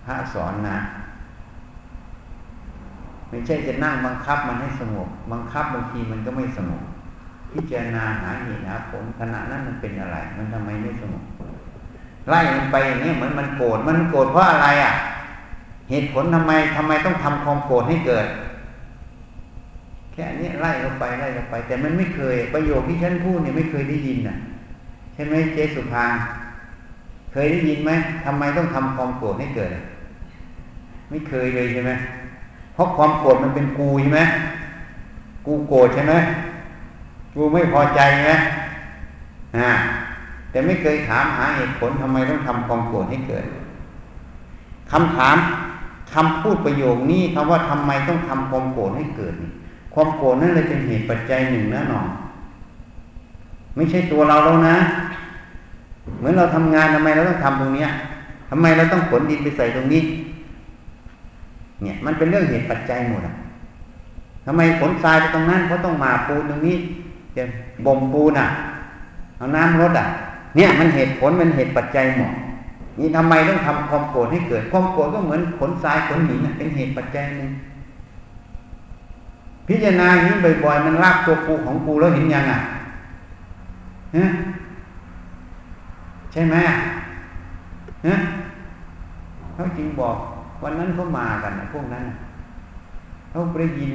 พระสอนนะ ไม่ใช่จะนั่งบังคับมันให้สงบ บังคับบางทีมันก็ไม่สงบ พิจารณาหาเหตุหาผลขณะนั้นมันเป็นอะไร มันทำไมไม่สงบ ไล่มันไปอย่างนี้เหมือนมันโกรธ มันโกรธเพราะอะไรอะ เหตุผลทำไมทำไมต้องทำความโกรธให้เกิดแค่นี้ไล่เราไปไล่เราไป แต่มันไม่เคย ประโยคที่ฉันพูดเนี่ยไม่เคยได้ยินน่ะ ใช่ไหมเจสุภา ยได้ยินไหมทำไมต้องทำความโกรธให้เกิด ไม่เคยเลยใช่ไหมเพราะความโกรธมันเป็นกูใช่ไหมกูโกรธใช่ไหมกูไม่พอใจใช่ไหมอ่าแต่ไม่เคยถามหาเหตุผลทำไมต้องทำความโกรธให้เกิดคำถามคำพูดประโยคนี้คำว่าทำไมต้องทำความโกรธให้เกิด ความโกรธนั่นเลยเป็นเหตุปัจจัยหนึ่งนะหนอไม่ใช่ตัวเราแล้วนะ เหมือนเราทำงานทำไมเราต้องทำตรงเนี้ยทำไมเราต้องขนดินไปใส่ตรงนี้ เนี่ย มันเป็นเรื่องเหตุปัจจัยหมดอะทำไมขนทรายไปตรงนั้นเพราะต้องมาปูนตรงนี้จะบ่มปูนอะเอาน้ำรดอะ เนี่ยมันเหตุผลมันเหตุปัจจัยหมดนี่ทำไมต้องทำความโกรธให้เกิดความโกรธก็เหมือนขนทรายขนหินเป็นเหตุปัจจัยหนึ่งพิจารณาอย่างนี้บ่อยๆ มันลากตัวกูของกูแล้วเห็นยังอะฮะ ช่ไหมฮะเขาจริงบอก วันนั้นเขามากันนะพวกนั้นเขาไปยิน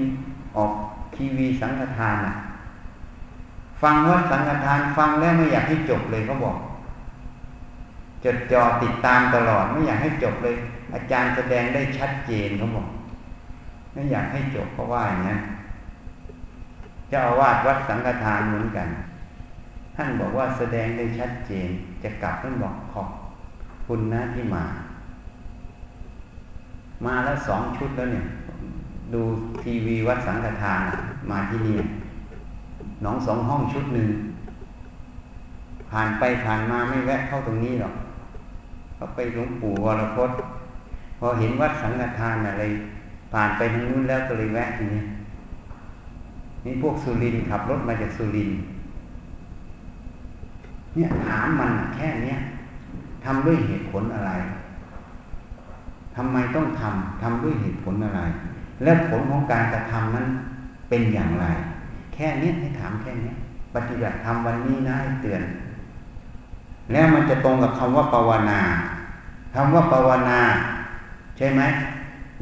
ออกทีวีสังฆทานอะฟังว่าสังฆทานฟังแล้วไม่อยากให้จบเลยเขาบอกจดจ่อติดตามตลอดไม่อยากให้จบเลย อาจารย์แสดงได้ชัดเจนเขาบอกไม่อยากให้จบเพราะว่าอย่างนี้เจ้าอาวาสวัดสังฆทานเหมือนกัน ท่านบอกว่าแสดงได้ชัดเจนจะกลับท่านบอกขอบคุณนะที่มา มาแล้วสองชุดแล้วเนี่ย ดูทีวีวัดสังฆทานมาที่นี่หนองสองห้องชุดหนึ่งผ่านไปผ่านมาไม่แวะเข้าตรงนี้หรอกเขาไปหลวงปู่วรพจน์พอเห็นวัดสังฆทานอะไร ผ่านไปทางนู้นแล้วก็เลยแวะทีนี้นี่พวกสุรินขับรถมาจากสุริน เนี่ยถามมันแค่เนี้ยทำด้วยเหตุผลอะไรทำไมต้องทำทำด้วยเหตุผลอะไร และผลของการกระทำนั้นเป็นอย่างไร แค่นี้ให้ถามแค่นี้ปฏิบัติทำวันนี้นะให้เตือน แล้วมันจะตรงกับคำว่าภาวนาคำว่าภาวนา ใช่ไหม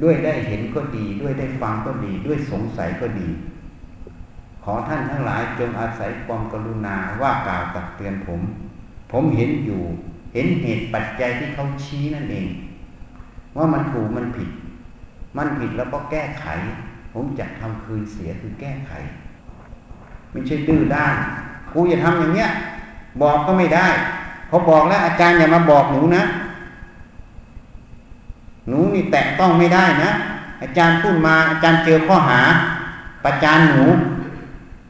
ด้วยได้เห็นก็ดี ด้วยได้ฟังก็ดี ด้วยสงสัยก็ดี ขอท่านทั้งหลายจงอาศัยความกรุณาว่ากล่าวตักเตือนผม ผมเห็นอยู่ เห็นเหตุปัจจัยที่เขาชี้นั่นเอง ว่ามันถูกมันผิด มันผิดแล้วก็แก้ไข ผมจะทำคืนเสียคือแก้ไข ไม่ใช่ดื้อด้านกูอย่าทำอย่างเนี้ย บอกก็ไม่ได้เขาบอกแล้วอาจารย์อย่ามาบอกหนูนะ หนูนี่แตะต้องไม่ได้นะ อาจารย์พูดมาอาจารย์เจอข้อหา ประจานหนู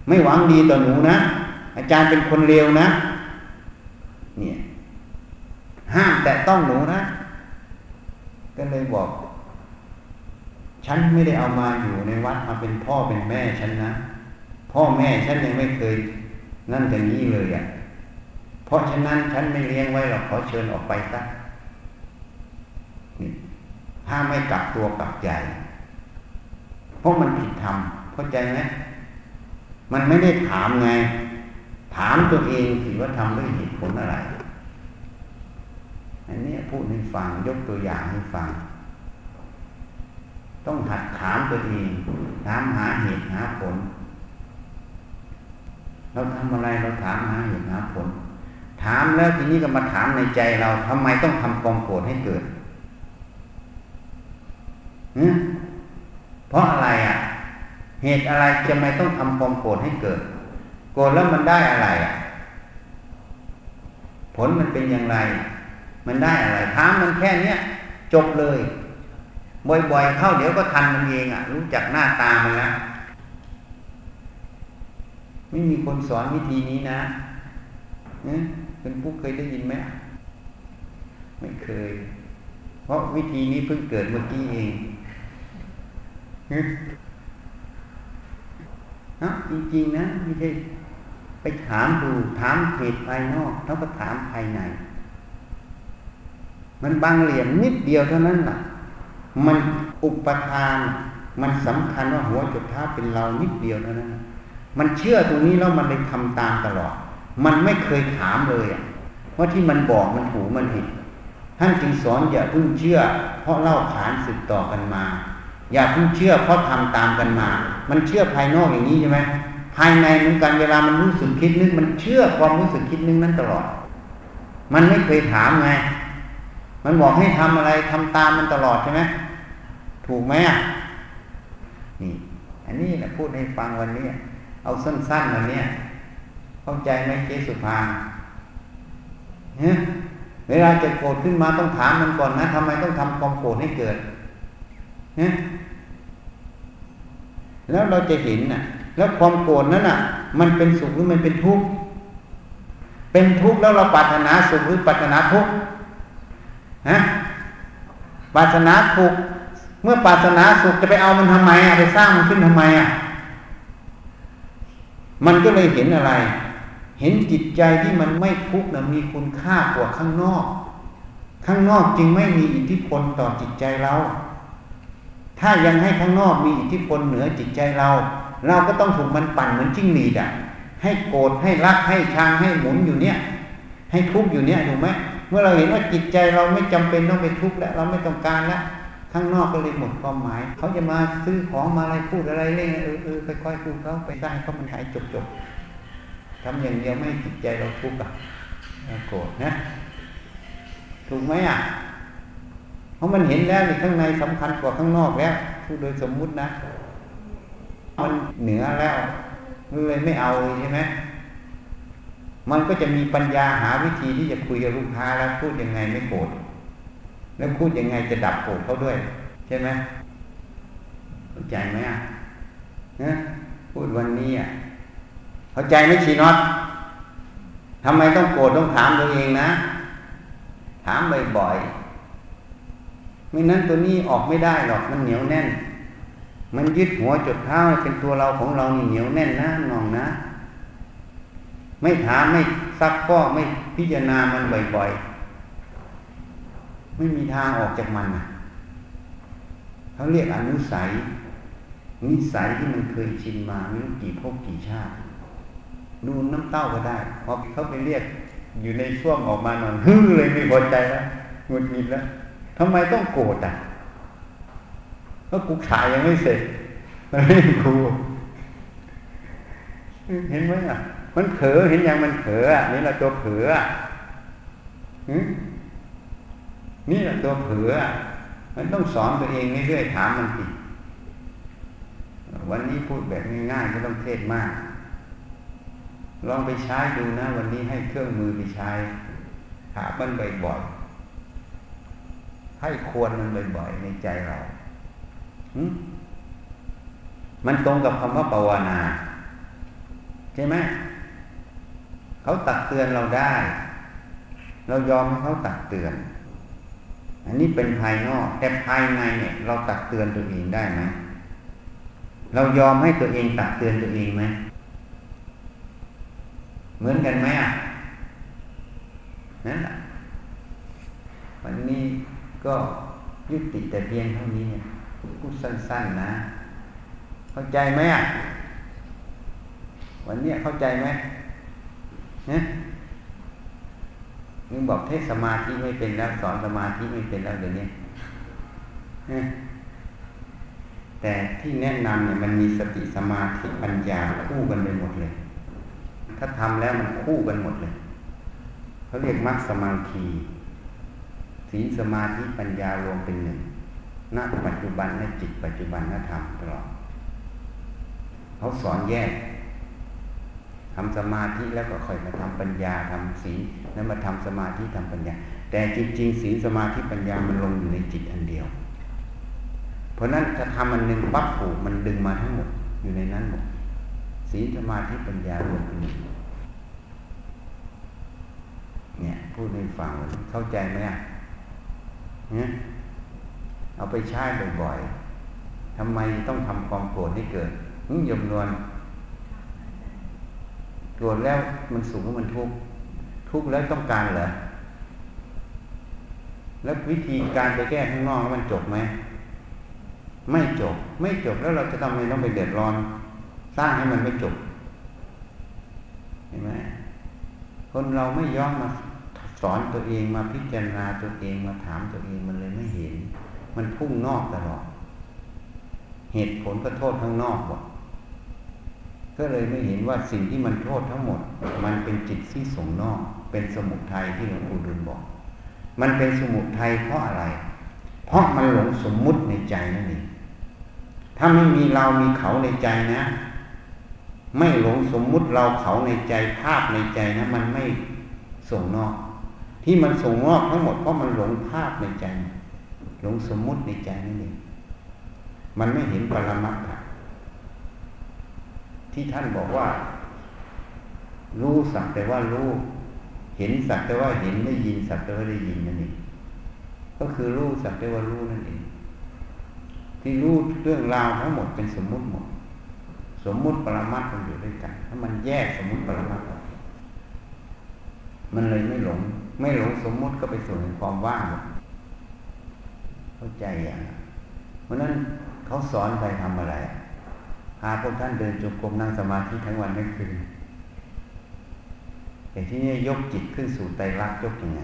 ไม่หวังดีต่อหนูนะ อาจารย์เป็นคนเลวนะ เนี่ย ห้ามแตะต้องหนูนะ ก็เลยบอก ฉันไม่ได้เอามาอยู่ในวัดมาเป็นพ่อเป็นแม่ฉันนะ พ่อแม่ฉันยังไม่เคย นั่นอย่างนี้เลยอะ เพราะฉะนั้นฉันไม่เลี้ยงไว้หรอกขอเชิญออกไปซะถ้าไม่กลับตัวกลับใจ เพราะมันผิดธรรมเข้าใจไหม มันไม่ได้ถามไง ถามตัวเองสิว่าทำด้วยเหตุผลอะไร อันนี้พูดให้ฟังยกตัวอย่างให้ฟัง ต้องหัดถามตัวเองถามหาเหตุหาผล เราทำอะไรเราถามหาเหตุหาผล ถามแล้วทีนี้ก็มาถามในใจเราทำไมต้องทำความโกรธให้เกิดเพราะอะไรอะ เหตุอะไรจะไม่ต้องทำความโกรธให้เกิด โกรธแล้วมันได้อะไรอะ ผลมันเป็นอย่างไร มันได้อะไรถามมันแค่เนี้ยจบเลย บ่อยๆเข้าเดี๋ยวก็ทันมันเองอะ รู้จักหน้าตามันแล้วไม่มีคนสอนวิธีนี้นะเนี่ยเป็นผู้เคยได้ยินไหมไม่เคย เพราะวิธีนี้เพิ่งเกิดเมื่อกี้เอง นะจริงๆนะไม่ใช่ไปถามดูถามเหตุภายนอกแล้วก็ถามภายใน มันบางเหลี่ยมนิดเดียวเท่านั้นแหละมันอุปทาน มันสำคัญว่าหัวจุดท้าเป็นเรานิดเดียวเท่านั้นมันเชื่อตรงนี้แล้วมันเลยทำตามตลอด มันไม่เคยถามเลยว่าที่มันบอกมันถูมันผิดท่านจึงสอนอย่าเพิ่งเชื่อ เพราะเล่าขานสืบต่อกันมา อย่าเพิ่งเชื่อเพราะทำตามกันมา มันเชื่อภายนอกอย่างนี้ใช่ไหมภายในเหมือนกันเวลามันรู้สึกคิดนึก มันเชื่อความรู้สึกคิดนึกนั้นตลอด มันไม่เคยถามไง มันบอกให้ทำอะไรทำตามมันตลอดใช่ไหมถูกไหมอะนี่ อันนี้นะพูดให้ฟังวันนี้ เอาสั้นๆวันนี้เข้าใจไหมเจสุภาเนี่ยเวลาจะโกรธขึ้นมาต้องถามมันก่อนนะทำไมต้องทำความโกรธให้เกิด นี่ยแล้วเราจะเห็นน่ะ แล้วความโกรธนั้นน่ะ มันเป็นสุขหรือมันเป็นทุกข์เป็นทุกข์แล้วเราปรารถนาสุขหรือปรารถนาทุกข์ฮะปรารถนาทุกข์เมื่อปรารถนาสุขจะไปเอามันทำไมอะไปสร้างมันขึ้นทำไมอะมันก็เลยเห็นอะไร เห็นจิตใจที่มันไม่ทุกข์นะมีคุณค่ากว่าข้างนอก ข้างนอกจึงไม่มีอิทธิพลต่อจิตใจเรา ถ้ายังให้ข้างนอกมีอิทธิพลเหนือจิตใจเรา เราก็ต้องถูกมันปั่นเหมือนจิ้งหรีดอะให้โกรธให้รักให้ชังให้หมุนอยู่เนี้ยให้ทุกข์อยู่เนี้ยถูกไหมเมื่อเราเห็นว่าจิตใจเราไม่จำเป็นต้องไปทุกข์แล้วเราไม่ต้องการแล้วข้างนอกก็เลยหมดความหมาย เขาจะมาซื้อของมาอะไรพูดอะไรเล่นเออเออค่อยๆพูดเขาไปได้เขามันหายจบจบทำอย่างเดียวไม่จิตใจเราทุกข์อะโกรธนะถูกไหมอะ เพราะมันเห็นแล้วในข้างในสำคัญกว่าข้างนอกแล้วพูดโดยสมมุตินะ มันเหนือแล้วเลยไม่เอาใช่ไหมมันก็จะมีปัญญาหาวิธีที่จะคุยกับลูกค้าแล้วพูดยังไงไม่โกรธแล้วพูดยังไงจะดับโกรธเขาด้วย ใช่ไหมเข้าใจไหมอะนะพูดวันนี้อะเข้าใจไหมชีน็อตทำไมต้องโกรธต้องถามตัวเองนะ ถามบ่อยๆ ไม่นั้นตัวนี้ออกไม่ได้หรอกมันเหนียวแน่น มันยึดหัวจดเท้าเป็นตัวเราของเรานี่เหนียวแน่นนะนองนะ ไม่ถามไม่ซักก็ไม่พิจารณามันบ่อยๆ ไม่มีทางออกจากมันเขาเรียกอนุสัย นิสัยที่มันเคยชินมาไม่รู้กี่ภพกี่ชาติดูน้ำเต้าก็ได้พอเขาไปเรียกอยู่ในช่วงออกมาหน่อยฮึ่เลยไม่พอใจแล้วหงุดหงิดแล้ว ทำไมต้องโกรธอะเพราะกูขายยังไม่เสร็จมันไม่กูเห็นไหมอะ มันเผลอเห็นอย่างมันเผลออะนี่แหละตัวเผลออะนี่แหละตัวเผือมันต้องสอนตัวเองเรื่อยๆถามมันผิดวันนี้พูดแบบง่ายๆไม่ต้องเทศมาก ลองไปใช้ดูนะ วันนี้ให้เครื่องมือไปใช้ถามมันบ่อยๆ ให้ควรมันบ่อยๆในใจเรา มันตรงกับคำว่าภาวนา ใช่ไหมเขาตักเตือนเราได้ เรายอมให้เขาตักเตือน อันนี้เป็นภายนอก แต่ภายในเนี่ย เราตักเตือนตัวเองได้ไหมเรายอมให้ตัวเองตักเตือนตัวเองไหม เหมือนกันไหมอะนั่นแหละวันนี้ ก็ยุติแต่เพียงเท่านี้เนี่ยพูดสั้น ๆนะ เข้าใจไหมอะวันนี้เข้าใจไหมเนี่ยมึงบอกเทศสมาธิไม่เป็นแล้วสอนสมาธิไม่เป็นแล้วเดี๋ยวนี้แต่ที่แนะนำเนี่ยมันมีสติสมาธิปัญญาคู่กันไปหมดเลย ถ้าทำแล้วมันคู่กันหมดเลยเขาเรียกมรรคสมาธิ ศีลสมาธิปัญญารวมเป็นหนึ่งณปัจจุบันณจิตปัจจุบันณธรรมตลอดเขาสอนแยกทำสมาธิแล้วก็ค่อยมาทำปัญญาทำศีลแล้วมาทำสมาธิทำปัญญา แต่จริงๆศีลสมาธิปัญญามันลงอยู่ในจิตอันเดียว เพราะนั้นถ้าทำมันหนึ่งปั๊บผูกมันดึงมาทั้งหมดอยู่ในนั้นหมดศีลสมาธิปัญญารวมเป็นหนึ่งเนี่ยพูดให้ฟังเข้าใจไหมอะ นี่ยเอาไปใช้บ่อยๆทำไมต้องทำความโกรธให้เกิดยมนวลโกรธแล้วมันสูงมันทุกข์ทุกข์แล้วต้องการเหรอแล้ววิธีการไปแก้ข้างนอกมันจบไหมไม่จบ ไม่จบแล้วเราจะทำไมต้องไปเดือดร้อน สร้างให้มันไม่จบ เห็นไหมคนเราไม่ย้อนมา สอนตัวเองมาพิจารณาตัวเองมาถามตัวเองมันเลยไม่เห็น มันพุ่งนอกตลอด เหตุผลก็โทษข้างนอกบอกก็เลยไม่เห็นว่าสิ่งที่มันโทษทั้งหมด มันเป็นจิตที่ส่งนอก เป็นสมุทัยที่หลวงปู่ดุลบอก มันเป็นสมุทัยเพราะอะไร เพราะมันหลงสมมุติในใจนั่นเองถ้าไม่มีเรามีเขาในใจนะ ไม่หลงสมมุติเราเขาในใจภาพในใจนะ มันไม่ส่งนอก ที่มันส่งนอกทั้งหมดเพราะมันหลงภาพในใจ หลงสมมุติในใจนั่นเองมันไม่เห็นปรมัตถะที่ท่านบอกว่า รู้สักแต่ว่ารู้เห็นสักแต่ว่าเห็นได้ยินสักแต่ว่าได้ยินนั่นเองก็คือรู้สักแต่ว่ารู้นั่นเองที่รู้เรื่องราวทั้งหมดเป็นสมมุติหมด สมมุติปรมัตมันอยู่ด้วยกัน ถ้ามันแยกสมมุติปรมัตออกมันเลยไม่หลงไม่หลงสมมุติก็ไปสู่ความว่างหมดเข้าใจอย่างเพราะนั้นเขาสอนไปทำอะไรพาพวกท่านเดินจงกรมนั่งสมาธิทั้งวันทั้งคืนแต่ที่นี่ยกจิตขึ้นสู่ไตรลักษณ์ยกยังไง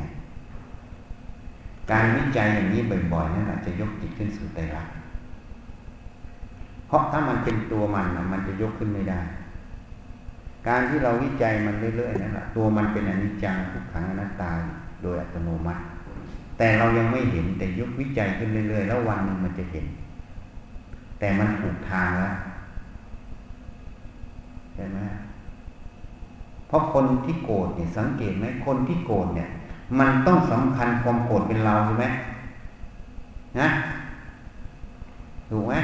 การวิจัยอย่างนี้บ่อยๆนั่นแหละจะยกจิตขึ้นสู่ไตรลักษณ์เพราะถ้ามันเป็นตัวมันนะมันจะยกขึ้นไม่ได้ การที่เราวิจัยมันเรื่อยๆนั่นแหละตัวมันเป็นอนิจจังทุกขังอนัตตาโดยอัตโนมัติ แต่เรายังไม่เห็นแต่ยกวิจัยขึ้นเรื่อยๆ แล้ววันหนึ่งมันจะเห็น แต่มันถูกทางแล้วใช่ไหมเพราะคนที่โกรธเนี่ยสังเกตไหมคนที่โกรธเนี่ย มันต้องสำคัญความโกรธเป็นเราใช่ไหมนะถูกไหม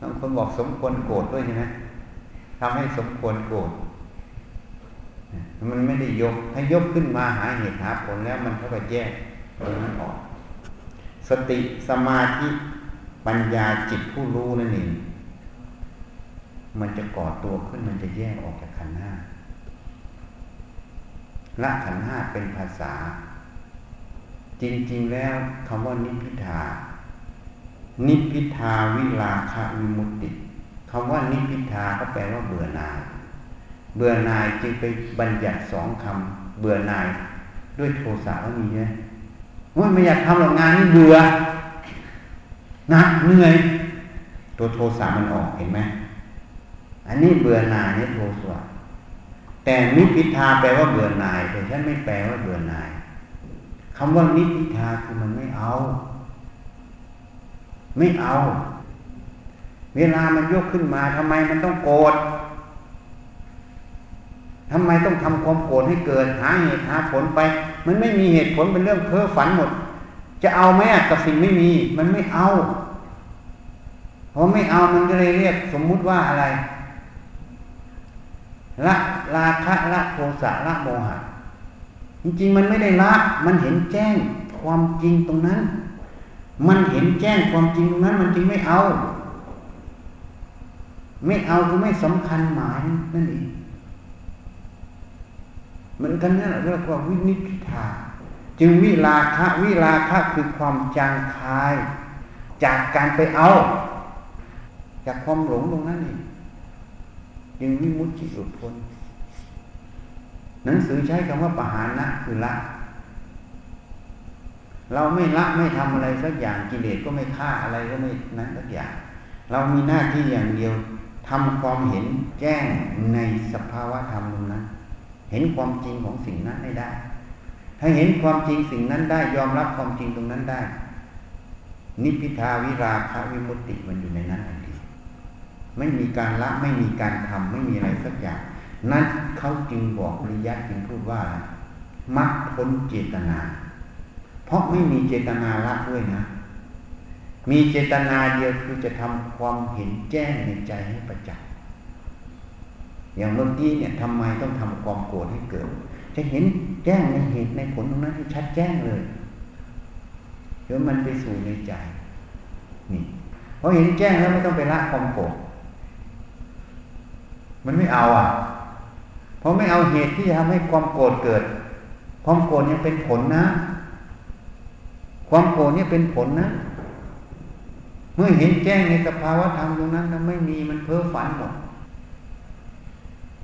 บางคนบอกสมควรโกรธด้วยใช่ไหม ทำให้สมควรโกรธมันไม่ได้ยกถ้ายกขึ้นมาหาเหตุหาผลแล้วมันเท่ากับแยกตรงนั้นออก สติสมาธิปัญญาจิตผู้รู้นั่นเองมันจะก่อตัวขึ้นมันจะแยกออกจากขันห้าละขันห้าเป็นภาษา จริง ๆ แล้วคำว่านิพิทา นิพิทาวิลาคาวิมุตติ คำว่านิพิทาก็แปลว่าเบื่อหน่าย เบื่อหน่ายจึงไปบัญญัติสองคำเบื่อหน่าย ด้วยโทสะก็มีไหมว่าไม่อยากทำหรอกงานนี้เบื่อหนักเหนื่อย ตัวโทสะมันออกเห็นไหมอันนี้เบื่อหน่ายนี่โทสะแต่นิพิทาแปลว่าเบื่อหน่าย แต่ฉันไม่แปลว่าเบื่อหน่ายคำว่านิพิทาคือมันไม่เอา ไม่เอา เวลามันยกขึ้นมาทำไมมันต้องโกรธทำไมต้องทำความโกรธให้เกิดหาเหตุหาผลไป มันไม่มีเหตุผลเป็นเรื่องเพ้อฝันหมด จะเอาไหมกับสิ่งไม่มี มันไม่เอาพอไม่เอามันก็เลยเรียกสมมุติว่าอะไรละราคะละโทสะละโมหะ จริงๆ มันไม่ได้ละ มันเห็นแจ้งความจริงตรงนั้น มันเห็นแจ้งความจริงตรงนั้น มันจึงไม่เอา ไม่เอาคือไม่สำคัญหมายนั่นเองเหมือนกันนั่นเรียกว่าวินิพิทาจึงวิราคะวิราคะคือความจางคาย จากการไปเอา จากความหลงตรงนั้นเองจึงวิมุตติหลุดพ้นหนังสือใช้คำว่าปหานะคือละ เราไม่ละไม่ทำอะไรสักอย่างกิเลสก็ไม่ฆ่าอะไรก็ไม่นั้นสักอย่าง เรามีหน้าที่อย่างเดียว ทำความเห็นแจ้งในสภาวะธรรมนั้น เห็นความจริงของสิ่งนั้นให้ได้ ถ้าเห็นความจริงสิ่งนั้นได้ ยอมรับความจริงตรงนั้นได้ นิพพิทาวิราคะวิมุตติมันอยู่ในนั้นทันทีไม่มีการละไม่มีการทำไม่มีอะไรสักอย่าง นั้นเขาจึงบอกริยัตจึงพูดว่ามักพ้นเจตนา เพราะไม่มีเจตนาละด้วยนะ มีเจตนาเดียวคือจะทำความเห็นแจ้งในใจให้ประจักษ์อย่างเมื่อกี้เนี่ยทำไมต้องทำความโกรธให้เกิด จะเห็นแจ้งในเหตุในผลตรงนั้นให้ชัดแจ้งเลยเดี๋ยวมันไปสู่ในใจ นี่พอเห็นแจ้งแล้วไม่ต้องไปละความโกรธมันไม่เอาอะ เพราะไม่เอาเหตุที่จะทำให้ความโกรธเกิด ความโกรธเนี่ยเป็นผลนะ ความโกรธเนี่ยเป็นผลนะ เมื่อเห็นแจ้งในสภาวะธรรมตรงนั้นนไม่มีมันเพ้อฝันหมด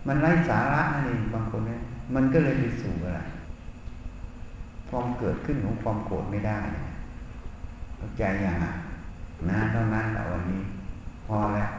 มันไร้สาระนั่นเองบางคนเนี่ยมันก็เลยไปสู่อะไรความเกิดขึ้นของความโกรธไม่ได้เข้าใจอย่างอะนะเท่านั้นแต่วันนี้ พอแล้ว